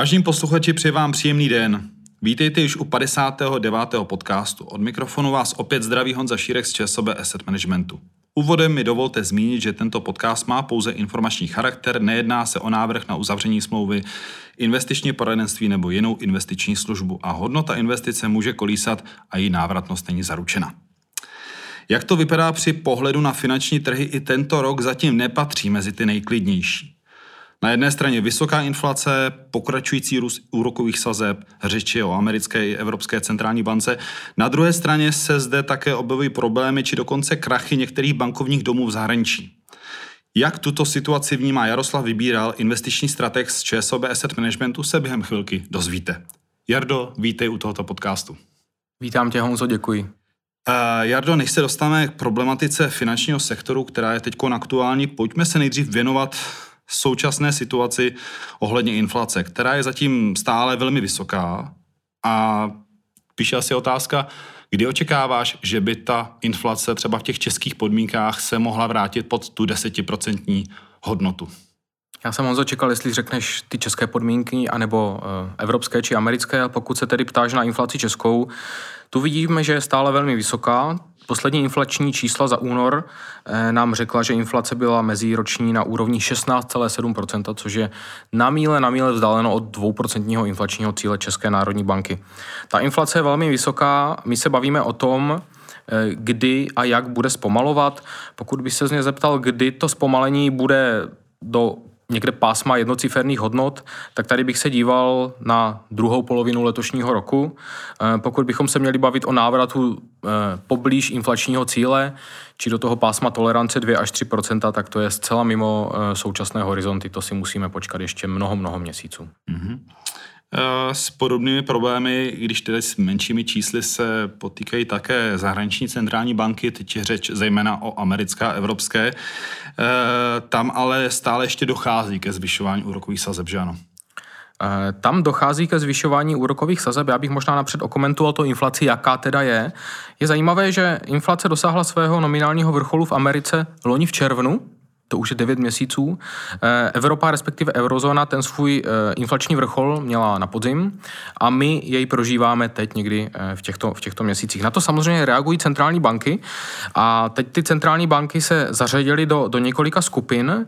Vážení posluchači, přeji vám příjemný den. Vítejte již u 59. podcastu. Od mikrofonu vás opět zdraví Honza Šírek z ČSOB Asset Managementu. Úvodem mi dovolte zmínit, že tento podcast má pouze informační charakter, nejedná se o návrh na uzavření smlouvy, investiční poradenství nebo jinou investiční službu a hodnota investice může kolísat a její návratnost není zaručena. Jak to vypadá při pohledu na finanční trhy, i tento rok zatím nepatří mezi ty nejklidnější. Na jedné straně vysoká inflace, pokračující růst úrokových sazeb, řeči o americké i evropské centrální bance. Na druhé straně se zde také objevují problémy či dokonce krachy některých bankovních domů v zahraničí. Jak tuto situaci vnímá Jaroslav Vybíral, investiční strateg z ČSOB Asset Managementu, se během chvilky dozvíte. Jardo, vítej u tohoto podcastu. Vítám tě, Honzo, děkuji. Uh, Jardo, než se dostaneme k problematice finančního sektoru, která je teď aktuální, pojďme se nejdřív věnovat současné situaci ohledně inflace, která je zatím stále velmi vysoká a píše asi otázka, kdy očekáváš, že by ta inflace třeba v těch českých podmínkách se mohla vrátit pod tu desetiprocentní hodnotu? Já jsem moc očekal, jestli řekneš ty české podmínky, anebo eh, evropské či americké, a pokud se tedy ptáš na inflaci českou, tu vidíme, že je stále velmi vysoká. Poslední inflační čísla za únor eh, nám řekla, že inflace byla meziroční na úrovni 16,7%, což je na míle na míle vzdáleno od 2% inflačního cíle České národní banky. Ta inflace je velmi vysoká, my se bavíme o tom, eh, kdy a jak bude zpomalovat. Pokud by se z mě zeptal, kdy to zpomalení bude do někde pásma jednociferných hodnot, tak tady bych se díval na druhou polovinu letošního roku. Eh, pokud bychom se měli bavit o návratu eh, poblíž inflačního cíle, či do toho pásma tolerance 2 až 3% tak to je zcela mimo eh, současné horizonty. To si musíme počkat ještě mnoho, mnoho měsíců. Mm-hmm. Eh, s podobnými problémy, když tedy s menšími čísly se potýkají také zahraniční centrální banky, teď je řeč zejména o americké a evropské, eh, tam ale stále ještě dochází ke zvyšování úrokových sazeb, že ano? Eh, tam dochází ke zvyšování úrokových sazeb. Já bych možná napřed okomentoval to inflaci, jaká teda je. Je zajímavé, že inflace dosáhla svého nominálního vrcholu v Americe loni v červnu, to už je 9 měsíců. Eh, Evropa, respektive eurozóna, ten svůj eh, inflační vrchol měla na podzim a my jej prožíváme teď někdy eh, v těchto, v těchto měsících. Na to samozřejmě reagují centrální banky a teď ty centrální banky se zařadily do, do několika skupin.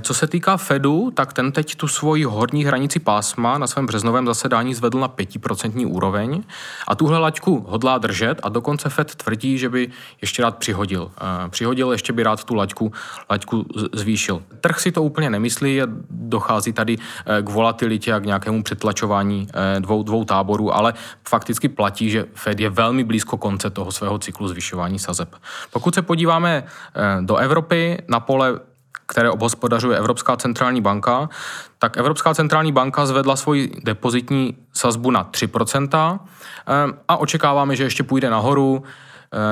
Co se týká Fedu, tak ten teď tu svoji horní hranici pásma na svém březnovém zasedání zvedl na 5% úroveň a tuhle laťku hodlá držet a dokonce Fed tvrdí, že by ještě rád přihodil. Přihodil, ještě by rád tu laťku, laťku zvýšil. Trh si to úplně nemyslí a dochází tady eh, k volatilitě a k nějakému přetlačování eh, dvou, dvou táborů, ale fakticky platí, že Fed je velmi blízko konce toho svého cyklu zvyšování sazeb. Pokud se podíváme eh, do Evropy na pole které obhospodařuje Evropská centrální banka, tak Evropská centrální banka zvedla svoji depozitní sazbu na 3% a očekáváme, že ještě půjde nahoru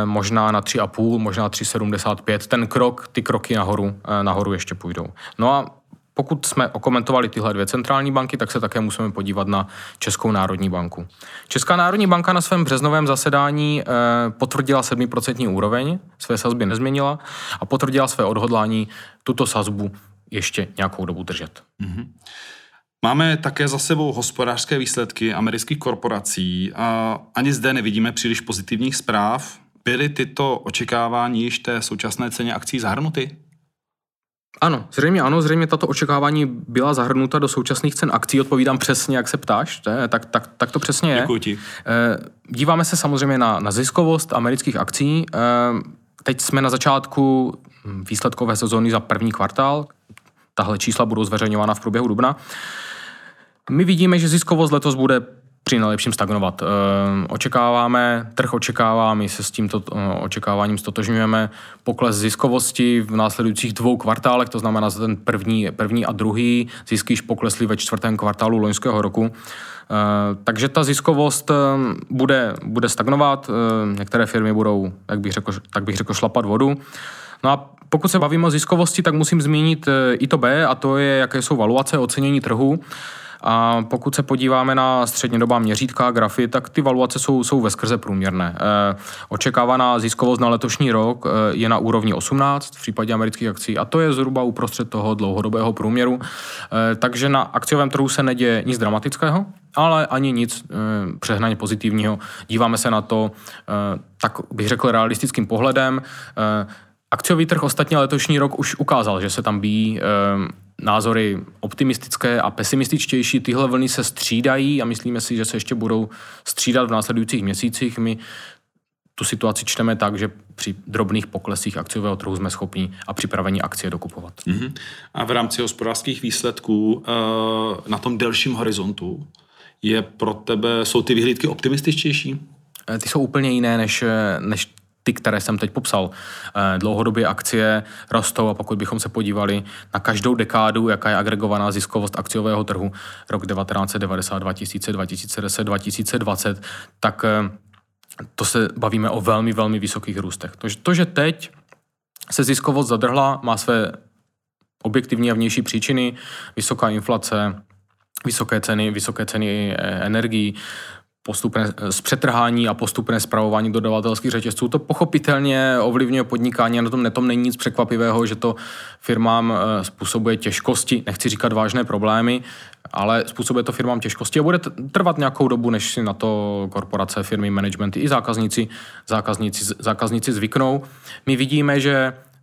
možná na 3,5, možná 3,75. Ten krok, ty kroky nahoru, eh, nahoru ještě půjdou. No a pokud jsme okomentovali tyhle dvě centrální banky, tak se také musíme podívat na Českou národní banku. Česká národní banka na svém březnovém zasedání eh, potvrdila 7% úroveň, své sazby nezměnila a potvrdila své odhodlání tuto sazbu ještě nějakou dobu držet. Mm-hmm. Máme také za sebou hospodářské výsledky amerických korporací a ani zde nevidíme příliš pozitivních zpráv. Byly tyto očekávání již té současné ceně akcí zahrnuty? Ano, zřejmě ano, zřejmě tato očekávání byla zahrnuta do současných cen akcí, odpovídám přesně, jak se ptáš, je, tak, tak, tak to přesně je. Děkuji ti. Eh, díváme se samozřejmě na, na ziskovost amerických akcí. Eh, teď jsme na začátku výsledkové sezóny za první kvartál, tahle čísla budou zveřejňována v průběhu dubna. My vidíme, že ziskovost letos bude při nejlepším stagnovat. Ehm, očekáváme, trh očekává, my se s tímto eh, očekáváním stotožňujeme pokles ziskovosti v následujících dvou kvartálech, to znamená za ten první, první a druhý, zisky již poklesly ve čtvrtém kvartálu loňského roku. Ehm, takže ta ziskovost ehm, bude, bude stagnovat, některé firmy budou, jak bych řekl, tak bych řekl, šlapat vodu. No a pokud se bavíme o ziskovosti, tak musím zmínit eh, i to B, a to je, jaké jsou valuace, ocenění trhu. A pokud se podíváme na střednědobá měřítka, grafy, tak ty valuace jsou, jsou ve skrze průměrné. E, očekávaná ziskovost na letošní rok e, je na úrovni 18 v případě amerických akcí a to je zhruba uprostřed toho dlouhodobého průměru. E, takže na akciovém trhu se neděje nic dramatického, ale ani nic přehnaně pozitivního. Díváme se na to, tak bych řekl, realistickým pohledem. Akciový trh ostatně letošní rok už ukázal, že se tam bíjí názory optimistické a pesimističtější. Tyhle vlny se střídají a myslíme si, že se ještě budou střídat v následujících měsících. My tu situaci čteme tak, že při drobných poklesích akciového trhu jsme schopni a připraveni akcie dokupovat. Mm-hmm. A v rámci hospodářských výsledků na tom delším horizontu je pro tebe, jsou ty vyhlídky optimističtější? Eh, ty jsou úplně jiné než, eh, než ty, které jsem teď popsal. Eh, dlouhodobě akcie rostou a pokud bychom se podívali na každou dekádu, jaká je agregovaná ziskovost akciového trhu, rok 1990, 2000, 2010, 2020, tak to se bavíme o velmi, velmi vysokých růstech. To, to že teď se ziskovost zadrhla, má své objektivní a vnější příčiny, vysoká inflace, vysoké ceny, vysoké ceny energií, postupné zpřetrhání a postupné zpravování dodavatelských řetězců. To pochopitelně ovlivňuje podnikání a na tom netom není nic překvapivého, že to firmám eh, způsobuje těžkosti, nechci říkat vážné problémy, ale způsobuje to firmám těžkosti a bude trvat nějakou dobu, než si na to korporace, firmy, managementy i zákazníci, zákazníci, zákazníci zvyknou. My vidíme, že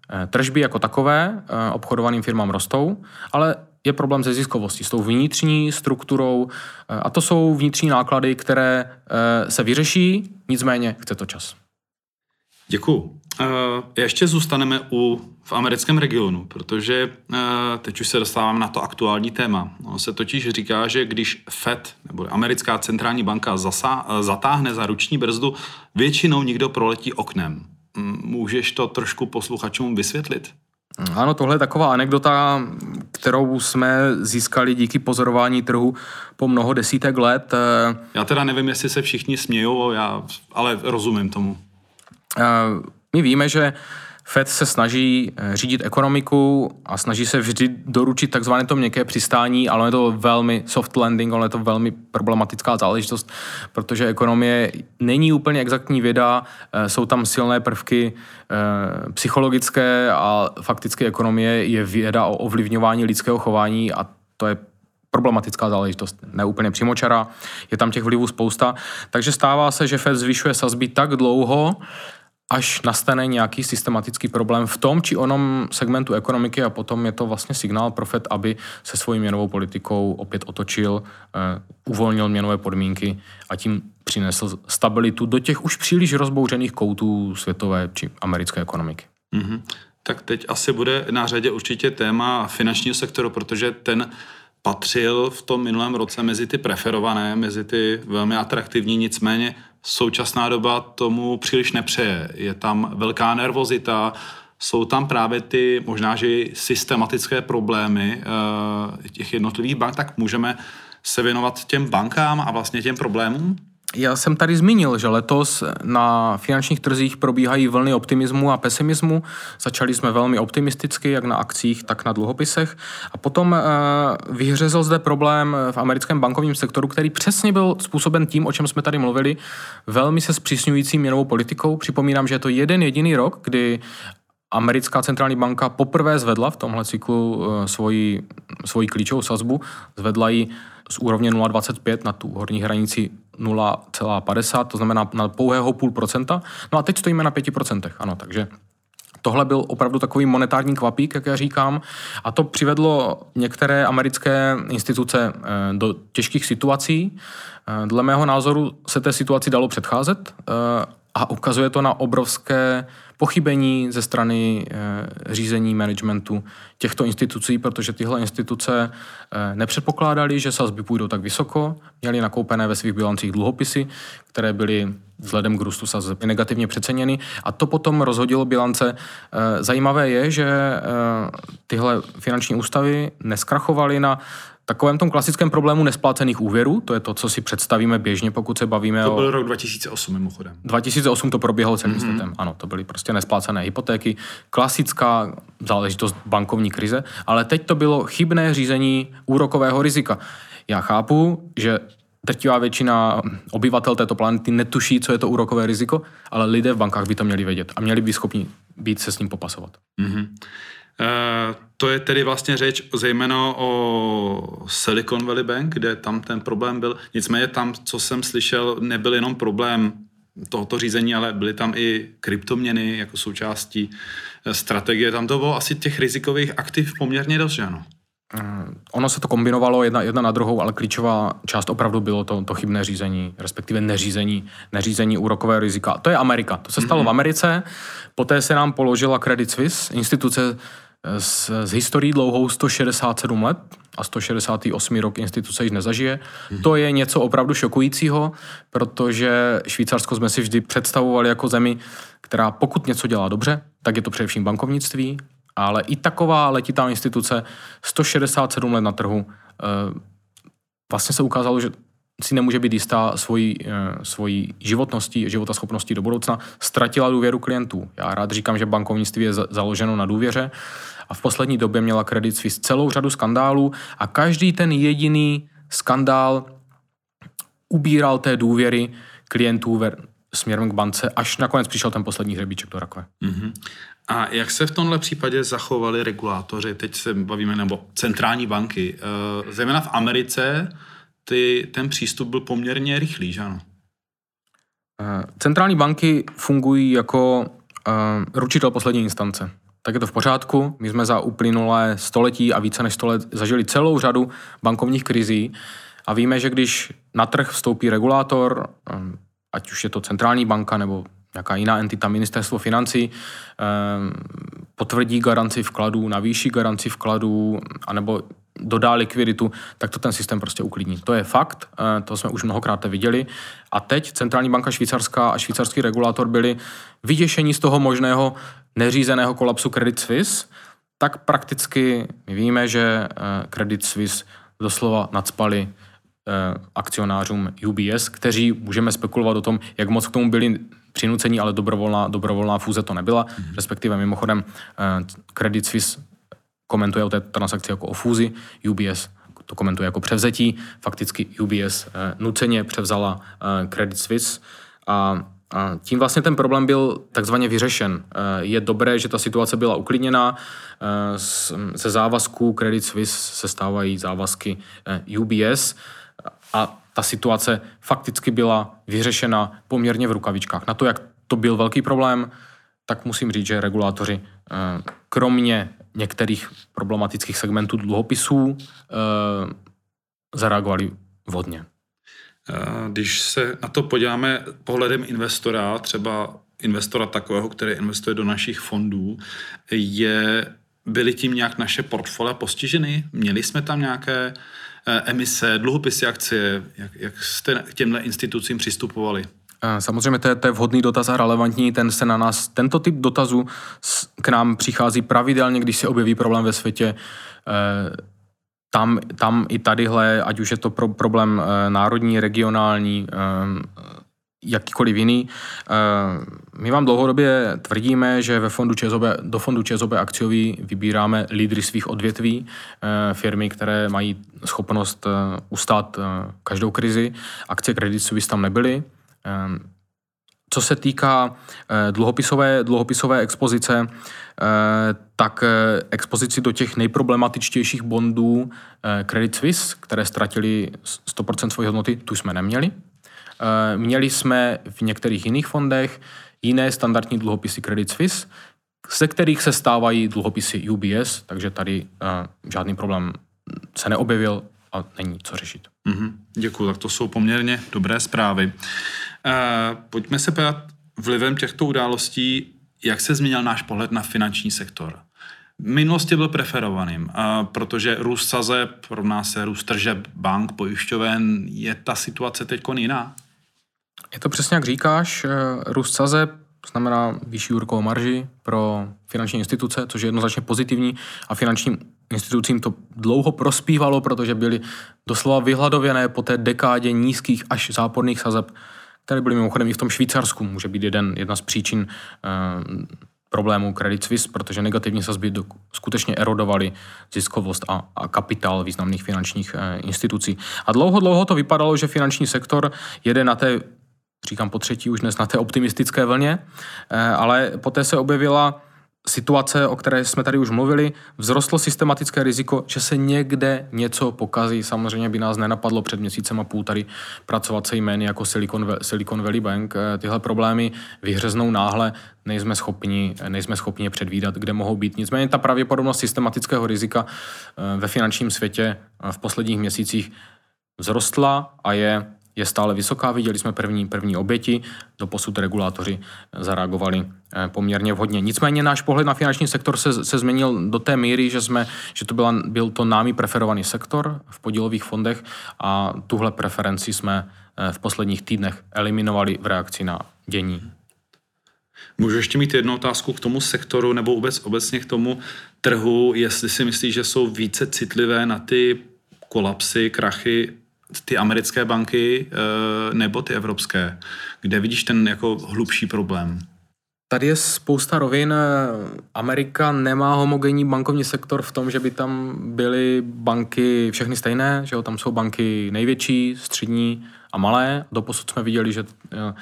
eh, tržby jako takové eh, obchodovaným firmám rostou, ale je problém se ziskovostí, s tou vnitřní strukturou eh, a to jsou vnitřní náklady, které eh, se vyřeší, nicméně chce to čas. Děkuju. Eh, ještě zůstaneme u, v americkém regionu, protože teď už se dostáváme na to aktuální téma. Ono se totiž říká, že když Fed, nebo americká centrální banka, zasa, zatáhne za ruční brzdu, většinou nikdo proletí oknem. Můžeš to trošku posluchačům vysvětlit? Ano, tohle je taková anekdota, kterou jsme získali díky pozorování trhu po mnoho desítek let. Já teda nevím, jestli se všichni smějou, já, ale rozumím tomu. My víme, že Fed se snaží eh, řídit ekonomiku a snaží se vždy doručit takzvané to měkké přistání, ale je to velmi soft landing, ale je to velmi problematická záležitost, protože ekonomie není úplně exaktní věda, eh, jsou tam silné prvky eh, psychologické a faktické ekonomie je věda o ovlivňování lidského chování a to je problematická záležitost, neúplně přímočara, je tam těch vlivů spousta, takže stává se, že Fed zvyšuje sazby tak dlouho, až nastane nějaký systematický problém v tom či onom segmentu ekonomiky a potom je to vlastně signál pro FED, aby se svojí měnovou politikou opět otočil, uh, uvolnil měnové podmínky a tím přinesl stabilitu do těch už příliš rozbouřených koutů světové či americké ekonomiky. Mm-hmm. Tak teď asi bude na řadě určitě téma finančního sektoru, protože ten patřil v tom minulém roce mezi ty preferované, mezi ty velmi atraktivní, nicméně současná doba tomu příliš nepřeje. Je tam velká nervozita, jsou tam právě ty možná, že systematické problémy uh, těch jednotlivých bank, tak můžeme se věnovat těm bankám a vlastně těm problémům? Já jsem tady zmínil, že letos na finančních trzích probíhají vlny optimismu a pesimismu. Začali jsme velmi optimisticky, jak na akcích, tak na dluhopisech. A potom e, vyhřezl zde problém v americkém bankovním sektoru, který přesně byl způsoben tím, o čem jsme tady mluvili, velmi se zpřísňující měnovou politikou. Připomínám, že je to jeden jediný rok, kdy americká centrální banka poprvé zvedla v tomhle cyklu e, svoji, svoji klíčovou sazbu. Zvedla ji z úrovně 0,25 na tu horní hranici 0,50, to znamená na pouhého půl procenta. No a teď stojíme na 5%, ano, takže Tohle byl opravdu takový monetární kvapík, jak já říkám, a to přivedlo některé americké instituce eh, do těžkých situací. Eh, dle mého názoru se té situaci dalo předcházet eh, a ukazuje to na obrovské pochybení ze strany e, řízení managementu těchto institucí, protože tyhle instituce e, nepředpokládaly, že sazby půjdou tak vysoko, měly nakoupené ve svých bilancích dluhopisy, které byly vzhledem k růstu sazeb negativně přeceněny a to potom rozhodilo bilance. E, zajímavé je, že tyhle finanční ústavy neskrachovaly na takovém tom klasickém problému nesplácených úvěrů, to je to, co si představíme běžně, pokud se bavíme to o... To byl rok 2008 mimochodem. 2008 to proběhlo celým mm-hmm. světem, ano, to byly prostě nesplácené hypotéky, klasická záležitost bankovní krize, ale teď to bylo chybné řízení úrokového rizika. Já chápu, že drtivá většina obyvatel této planety netuší, co je to úrokové riziko, ale lidé v bankách by to měli vědět a měli by schopni být se s ním popasovat. Mm-hmm. Uh, to je tedy vlastně řeč zejména o Silicon Valley Bank, kde tam ten problém byl. Nicméně tam, co jsem slyšel, nebyl jenom problém tohoto řízení, ale byly tam i kryptoměny jako součástí eh, strategie. Tam to bylo asi těch rizikových aktiv poměrně dost, že ano? Mm, ono se to kombinovalo jedna, jedna na druhou, ale klíčová část opravdu bylo to, to chybné řízení, respektive neřízení, neřízení úrokové rizika. To je Amerika. To se stalo mm-hmm. v Americe, poté se nám položila Credit Suisse, instituce s, s historií dlouhou 167 let a 168 rok instituce již nezažije. Mm-hmm. To je něco opravdu šokujícího, protože Švýcarsko jsme si vždy představovali jako zemi, která pokud něco dělá dobře, tak je to především bankovnictví ale i taková letitá instituce 167 let na trhu eh, vlastně se ukázalo, že si nemůže být jistá svojí, eh, svojí životností, životaschopností do budoucna, ztratila důvěru klientů. Já rád říkám, že bankovnictví je založeno na důvěře a v poslední době měla Credit Suisse celou řadu skandálů a každý ten jediný skandál ubíral té důvěry klientů směrem k bance, až nakonec přišel ten poslední hřebíček do rakve. Mm-hmm. A jak se v tomhle případě zachovali regulátoři? Teď se bavíme, nebo centrální banky. E, zejména v Americe ty, ten přístup byl poměrně rychlý, že ano? Eh, centrální banky fungují jako uh, ručitel poslední instance. Tak je to v pořádku. My jsme za uplynulé století a více než sto let zažili celou řadu bankovních krizí a víme, že když na trh vstoupí regulátor, ať už je to centrální banka nebo nějaká jiná entita, ministerstvo financí, ehm, potvrdí garanci vkladů, navýší garanci vkladů, anebo dodá likviditu, tak to ten systém prostě uklidní. To je fakt, eh, to jsme už mnohokrát viděli. A teď Centrální banka švýcarská a švýcarský regulátor byli vyděšení z toho možného neřízeného kolapsu Credit Suisse, tak prakticky my víme, že eh, Credit Suisse doslova nadspali eh, akcionářům UBS, kteří můžeme spekulovat o tom, jak moc k tomu byli přinucení, ale dobrovolná, dobrovolná fúze to nebyla. Mm-hmm. Respektive mimochodem Credit Suisse komentuje o té transakci jako o fúzi, UBS to komentuje jako převzetí. Fakticky UBS eh, nuceně převzala eh, Credit Suisse a a tím vlastně ten problém byl takzvaně vyřešen. Je dobré, že ta situace byla uklidněná. Ze závazků Credit Suisse se stávají závazky UBS a ta situace fakticky byla vyřešena poměrně v rukavičkách. Na to, jak to byl velký problém, tak musím říct, že regulátoři eh, kromě některých problematických segmentů dluhopisů eh, zareagovali vodně. Eh, když se na to podíváme pohledem investora, třeba investora takového, který investuje do našich fondů, je, byly tím nějak naše portfolia postiženy? Měli jsme tam nějaké Eh, emise, dluhopisy, akcie, jak, jak jste k těmhle institucím přistupovali? Eh, samozřejmě to je, to je vhodný dotaz a relevantní, ten se na nás, tento typ dotazu k nám přichází pravidelně, když se objeví problém ve světě. Eh, tam, tam i tadyhle, ať už je to pro, problém národní, regionální, jakýkoliv jiný. Eh, my vám dlouhodobě tvrdíme, že ve fondu ČSOB, do fondu ČSOB akciový vybíráme lídry svých odvětví, eh, firmy, které mají schopnost eh, ustát každou krizi. Akcie Credit Suisse tam nebyly. Co se týká dluhopisové, dluhopisové expozice, tak expozici do těch nejproblematičtějších bondů Credit Suisse, které ztratili 100% svojí hodnoty, tu jsme neměli. Eh, měli jsme v některých jiných fondech jiné standardní dluhopisy Credit Suisse, ze kterých se stávají dluhopisy UBS, takže tady žádný problém se neobjevil a není co řešit. Mm-hmm, děkuji, tak to jsou poměrně dobré zprávy. Uh, pojďme se podívat vlivem těchto událostí, jak se změnil náš pohled na finanční sektor. V minulosti byl preferovaným, uh, protože růst sazeb rovná se růst tržeb bank, pojišťoven. Je ta situace teď jiná? Je to přesně jak říkáš, eh, růst sazeb znamená vyšší úrokovou marži pro finanční instituce, což je jednoznačně pozitivní a finančním institucím to dlouho prospívalo, protože byly doslova vyhladověné po té dekádě nízkých až záporných sazeb, které byly mimochodem i v tom Švýcarsku. Může být jeden, jedna z příčin problému Credit Suisse, protože negativní sazby skutečně erodovaly ziskovost a, a kapitál významných finančních e, institucí. A dlouho, dlouho to vypadalo, že finanční sektor jede na té, říkám po třetí už dnes, na té optimistické vlně, e, ale poté se objevila situace, o které jsme tady už mluvili, vzrostlo systematické riziko, že se někde něco pokazí. Samozřejmě by nás nenapadlo před měsícem a půl tady pracovat se jmény jako Silicon, Silicon Valley Bank. Eh, tyhle problémy vyhřeznou náhle, nejsme schopni, nejsme schopni je předvídat, kde mohou být. Nicméně ta pravděpodobnost systematického rizika eh, ve finančním světě eh, v posledních měsících vzrostla a je je stále vysoká. Viděli jsme první, první oběti, do posud regulátoři zareagovali eh, poměrně vhodně. Nicméně náš pohled na finanční sektor se, se změnil do té míry, že, jsme, že to byla, byl to námi preferovaný sektor v podílových fondech a tuhle preferenci jsme eh, v posledních týdnech eliminovali v reakci na dění. Můžu ještě mít jednu otázku k tomu sektoru nebo vůbec obecně k tomu trhu, jestli si myslíš, že jsou více citlivé na ty kolapsy, krachy ty americké banky eh, nebo ty evropské? Kde vidíš ten jako hlubší problém? Tady je spousta rovin. Amerika nemá homogenní bankovní sektor v tom, že by tam byly banky všechny stejné, že jo, tam jsou banky největší, střední a malé. Doposud jsme viděli, že, eh,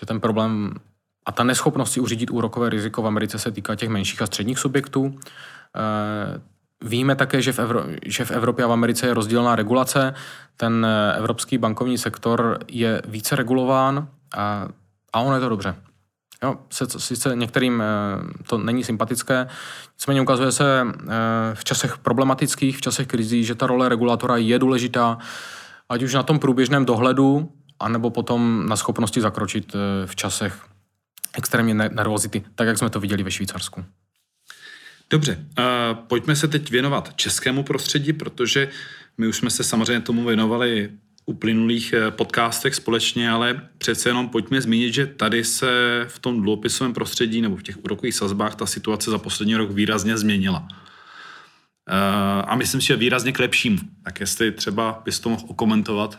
že ten problém a ta neschopnost si uřídit úrokové riziko v Americe se týká těch menších a středních subjektů. Víme také, že v, Evro- že v Evropě a v Americe je rozdílná regulace. Ten eh, evropský bankovní sektor je více regulován a, a ono je to dobře. Jo, sice některým eh, to není sympatické, nicméně ukazuje se eh, v časech problematických, v časech krizí, že ta role regulatora je důležitá, ať už na tom průběžném dohledu, anebo potom na schopnosti zakročit v časech extrémně nervozity, tak jak jsme to viděli ve Švýcarsku. Dobře, pojďme se teď věnovat českému prostředí, protože my už jsme se samozřejmě tomu věnovali uplynulých eh, podcastech společně, ale přece jenom pojďme zmínit, že tady se v tom dluhopisovém prostředí nebo v těch úrokových sazbách ta situace za poslední rok výrazně změnila. Uh, a myslím si, že výrazně k lepšímu. Tak jestli třeba bys to mohl okomentovat.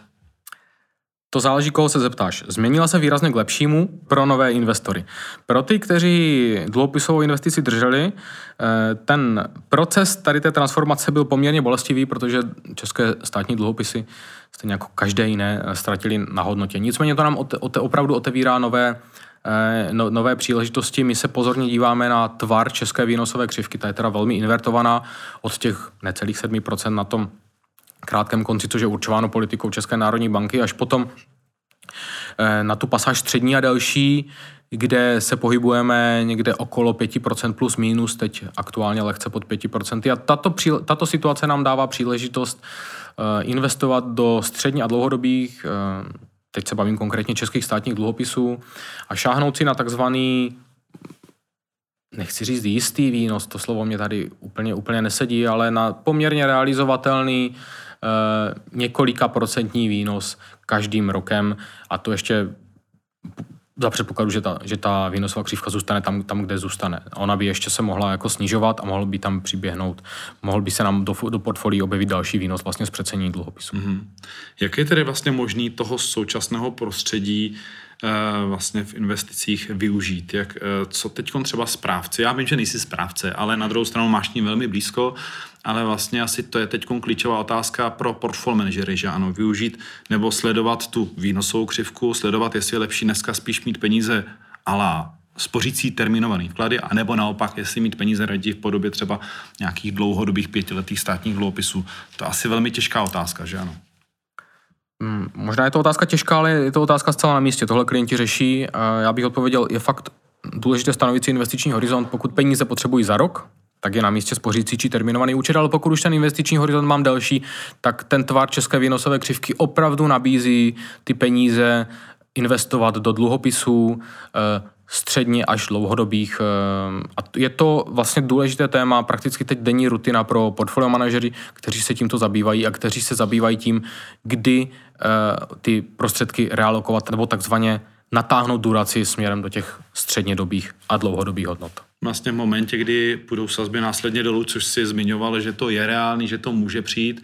To záleží, koho se zeptáš. Změnila se výrazně k lepšímu pro nové investory. Pro ty, kteří dluhopisovou investici drželi, eh, ten proces tady té transformace byl poměrně bolestivý, protože české státní dluhopisy, stejně jako každé jiné, eh, ztratili na hodnotě. Nicméně to nám opravdu otevírá nové, eh, no, nové příležitosti. My se pozorně díváme na tvar české výnosové křivky, ta je teda velmi invertovaná od těch necelých 7% na tom krátkém konci, což je určováno politikou České národní banky, až potom eh, na tu pasáž střední a další, kde se pohybujeme někde okolo 5% plus minus, teď aktuálně lehce pod 5%. A tato, tato situace nám dává příležitost eh, investovat do střední a dlouhodobých, eh, teď se bavím konkrétně českých státních dluhopisů, a šáhnout si na takzvaný nechci říct jistý výnos, to slovo mě tady úplně, úplně nesedí, ale na poměrně realizovatelný několika procentní výnos každým rokem a to ještě za předpokladu, že ta, že ta výnosová křivka zůstane tam, tam, kde zůstane. Ona by ještě se mohla jako snižovat a mohl by tam přiběhnout, mohl by se nám do, do portfolií objevit další výnos vlastně z přecení dluhopisu. Mm-hmm. Jak je tedy vlastně možný toho současného prostředí Eh, vlastně v investicích využít. Jak, eh, co teď třeba správce? Já vím, že nejsi správce, ale na druhou stranu máš tím velmi blízko, ale vlastně asi to je teď klíčová otázka pro portfolio manažery, že ano, využít nebo sledovat tu výnosovou křivku, sledovat, jestli je lepší dneska spíš mít peníze ala spořící terminovaný vklady, anebo naopak, jestli mít peníze raději v podobě třeba nějakých dlouhodobých pětiletých státních dluhopisů. To je asi velmi těžká otázka, že ano? Hmm, možná je to otázka těžká, ale je to otázka zcela na místě. Tohle klienti řeší. Já bych odpověděl, je fakt důležité stanovit si investiční horizont. Pokud peníze potřebují za rok, tak je na místě spořící či terminovaný účet, ale pokud už ten investiční horizont mám delší, tak ten tvar české výnosové křivky opravdu nabízí ty peníze investovat do dluhopisů, eh, středně až dlouhodobých. Eh, a je to vlastně důležité téma, prakticky teď denní rutina pro portfolio manažery, kteří se tímto zabývají a kteří se zabývají tím, kdy eh, ty prostředky realokovat nebo takzvaně natáhnout duraci směrem do těch střednědobých a dlouhodobých hodnot. Vlastně v momentě, kdy půjdou sazby následně dolů, což si zmiňoval, že to je reálný, že to může přijít,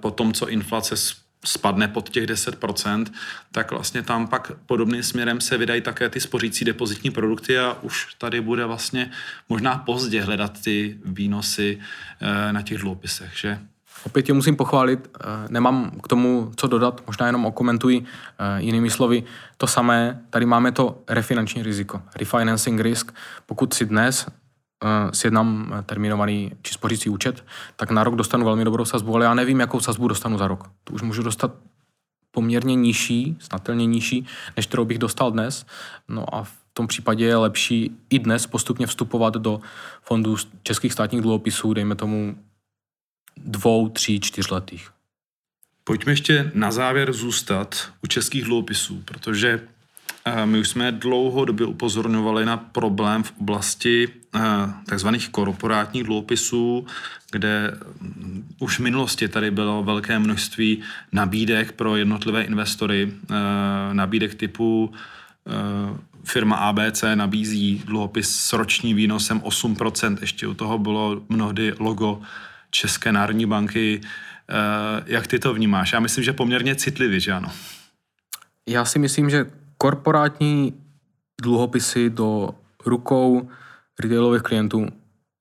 po tom, co inflace spadne pod těch 10%, tak vlastně tam pak podobným směrem se vydají také ty spořící depozitní produkty a už tady bude vlastně možná pozdě hledat ty výnosy eh, na těch dluhopisech, že? Opět tě musím pochválit, eh, nemám k tomu co dodat, možná jenom okomentuji eh, jinými slovy. To samé, tady máme to refinanční riziko, refinancing risk. Pokud si dnes sjednám terminovaný či spořící účet, tak na rok dostanu velmi dobrou sazbu, ale já nevím, jakou sazbu dostanu za rok. To už můžu dostat poměrně nižší, snatelně nižší, než kterou bych dostal dnes. No a v tom případě je lepší i dnes postupně vstupovat do fondů českých státních dluhopisů, dejme tomu dvou, tří, čtyřletých. Pojďme ještě na závěr zůstat u českých dluhopisů, protože eh, my už jsme dlouhodobě upozorňovali na problém v oblasti eh, takzvaných korporátních dluhopisů, kde mm, už v minulosti tady bylo velké množství nabídek pro jednotlivé investory, eh, nabídek typu firma ABC nabízí dluhopis s ročním výnosem 8%, ještě u toho bylo mnohdy logo České národní banky. Eh, jak ty to vnímáš? Já myslím, že poměrně citlivě, že ano? Já si myslím, že korporátní dluhopisy do rukou retailových klientů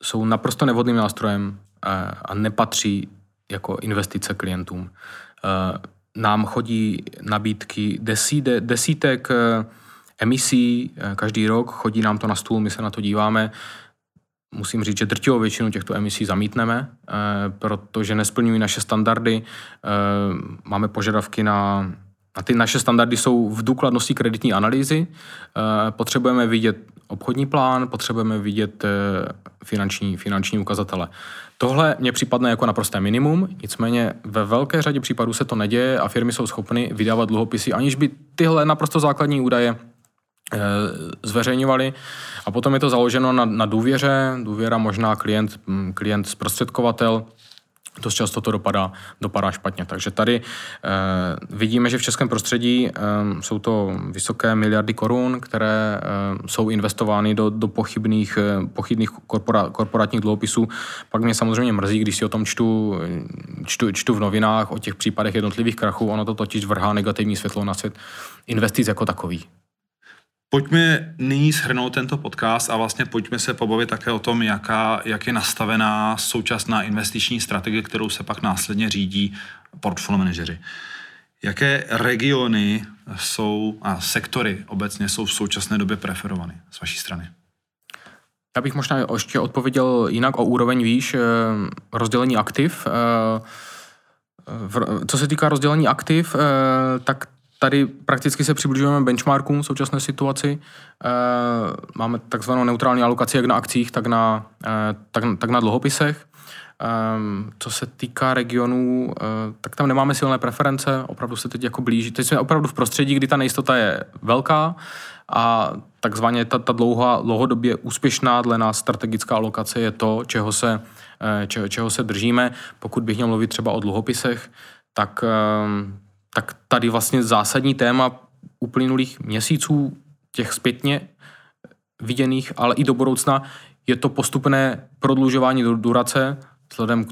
jsou naprosto nevhodným nástrojem eh, a nepatří jako investice klientům. Eh, nám chodí nabídky desítek, desítek emisí každý rok, chodí nám to na stůl, my se na to díváme musím říct, že drtivou většinu těchto emisí zamítneme, eh, protože nesplňují naše standardy. Eh, máme požadavky na a ty naše standardy jsou v důkladnosti kreditní analýzy. Eh, potřebujeme vidět obchodní plán, potřebujeme vidět finanční, finanční ukazatele. Tohle mě připadne jako naprosté minimum, nicméně ve velké řadě případů se to neděje a firmy jsou schopny vydávat dluhopisy, aniž by tyhle naprosto základní údaje zveřejňovali. A potom je to založeno na, na důvěře, důvěra možná klient, mm, klient zprostředkovatel, dost často to dopadá, dopadá špatně. Takže tady e, vidíme, že v českém prostředí e, jsou to vysoké miliardy korun, které e, jsou investovány do, do pochybných, e, pochybných korpora, korporátních dluhopisů. Pak mě samozřejmě mrzí, když si o tom čtu, čtu, čtu v novinách o těch případech jednotlivých krachů, ono to totiž vrhá negativní světlo na svět investic jako takový. Pojďme nyní shrnout tento podcast a vlastně pojďme se pobavit také o tom, jaká, jak je nastavená současná investiční strategie, kterou se pak následně řídí portfolio manažeři. Jaké regiony jsou a sektory obecně jsou v současné době preferovány z vaší strany? Já bych možná ještě odpověděl jinak o úroveň výš, eh, rozdělení aktiv. Eh, co se týká rozdělení aktiv, eh, tak Tady prakticky se přibližujeme benchmarkům v současné situaci. Eh, máme takzvanou neutrální alokaci jak na akcích, tak na, eh, tak, tak na dluhopisech. Eh, co se týká regionů, tak tam nemáme silné preference, opravdu se teď jako blíží. Teď jsme opravdu v prostředí, kdy ta nejistota je velká a takzvaně ta, ta dlouhá, dlouhodobě úspěšná dle nás strategická alokace je to, čeho se, čeho, čeho se držíme. Pokud bych měl mluvit třeba o dluhopisech, tak tak tady vlastně zásadní téma uplynulých měsíců, těch zpětně viděných, ale i do budoucna, je to postupné prodlužování do durace vzhledem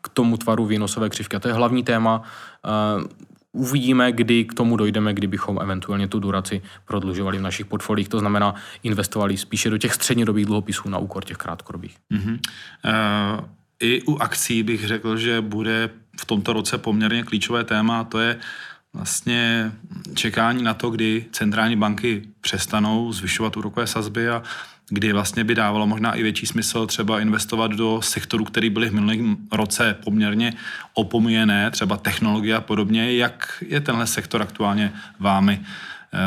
k tomu tvaru výnosové křivky. A to je hlavní téma. Uvidíme, kdy k tomu dojdeme, kdybychom eventuálně tu duraci prodlužovali v našich portfoliích, to znamená investovali spíše do těch střednědobých dluhopisů na úkor těch krátkodobých. Mm-hmm. Uh, I u akcí bych řekl, že bude v tomto roce poměrně klíčové téma, to je vlastně čekání na to, kdy centrální banky přestanou zvyšovat úrokové sazby a kdy vlastně by dávalo možná i větší smysl třeba investovat do sektorů, které byly v minulém roce poměrně opomíjené, třeba technologie a podobně. Jak je tenhle sektor aktuálně vámi e,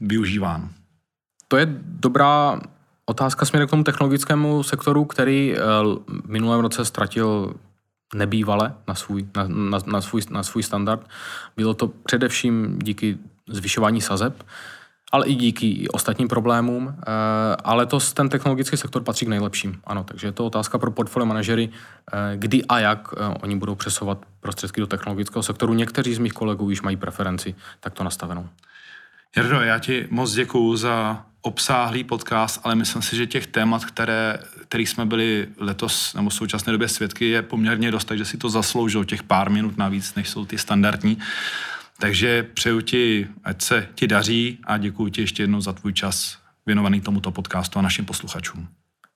využíván? To je dobrá otázka směrem k tomu technologickému sektoru, který eh, v minulém roce ztratil nebývale na svůj, na, na, na, svůj, na svůj standard. Bylo to především díky zvyšování sazeb, ale i díky ostatním problémům. Eh, ale to ten technologický sektor patří k nejlepším. Ano, takže je to otázka pro portfolio manažery, eh, kdy a jak eh, oni budou přesovat prostředky do technologického sektoru. Někteří z mých kolegů již mají preferenci takto nastavenou. Jardo, já ti moc děkuju za obsáhlý podcast, ale myslím si, že těch témat, které, který jsme byli letos nebo v současné době svědky, je poměrně dost, takže si to zasloužil těch pár minut navíc, než jsou ty standardní. Takže přeju ti, ať se ti daří a děkuji ti ještě jednou za tvůj čas věnovaný tomuto podcastu a našim posluchačům.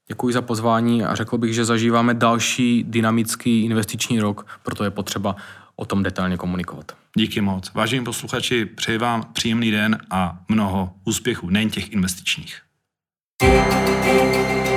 Děkuji za pozvání a řekl bych, že zažíváme další dynamický investiční rok, proto je potřeba o tom detailně komunikovat. Díky moc. Vážení posluchači, přeji vám příjemný den a mnoho úspěchů, nejen těch investičních. thank you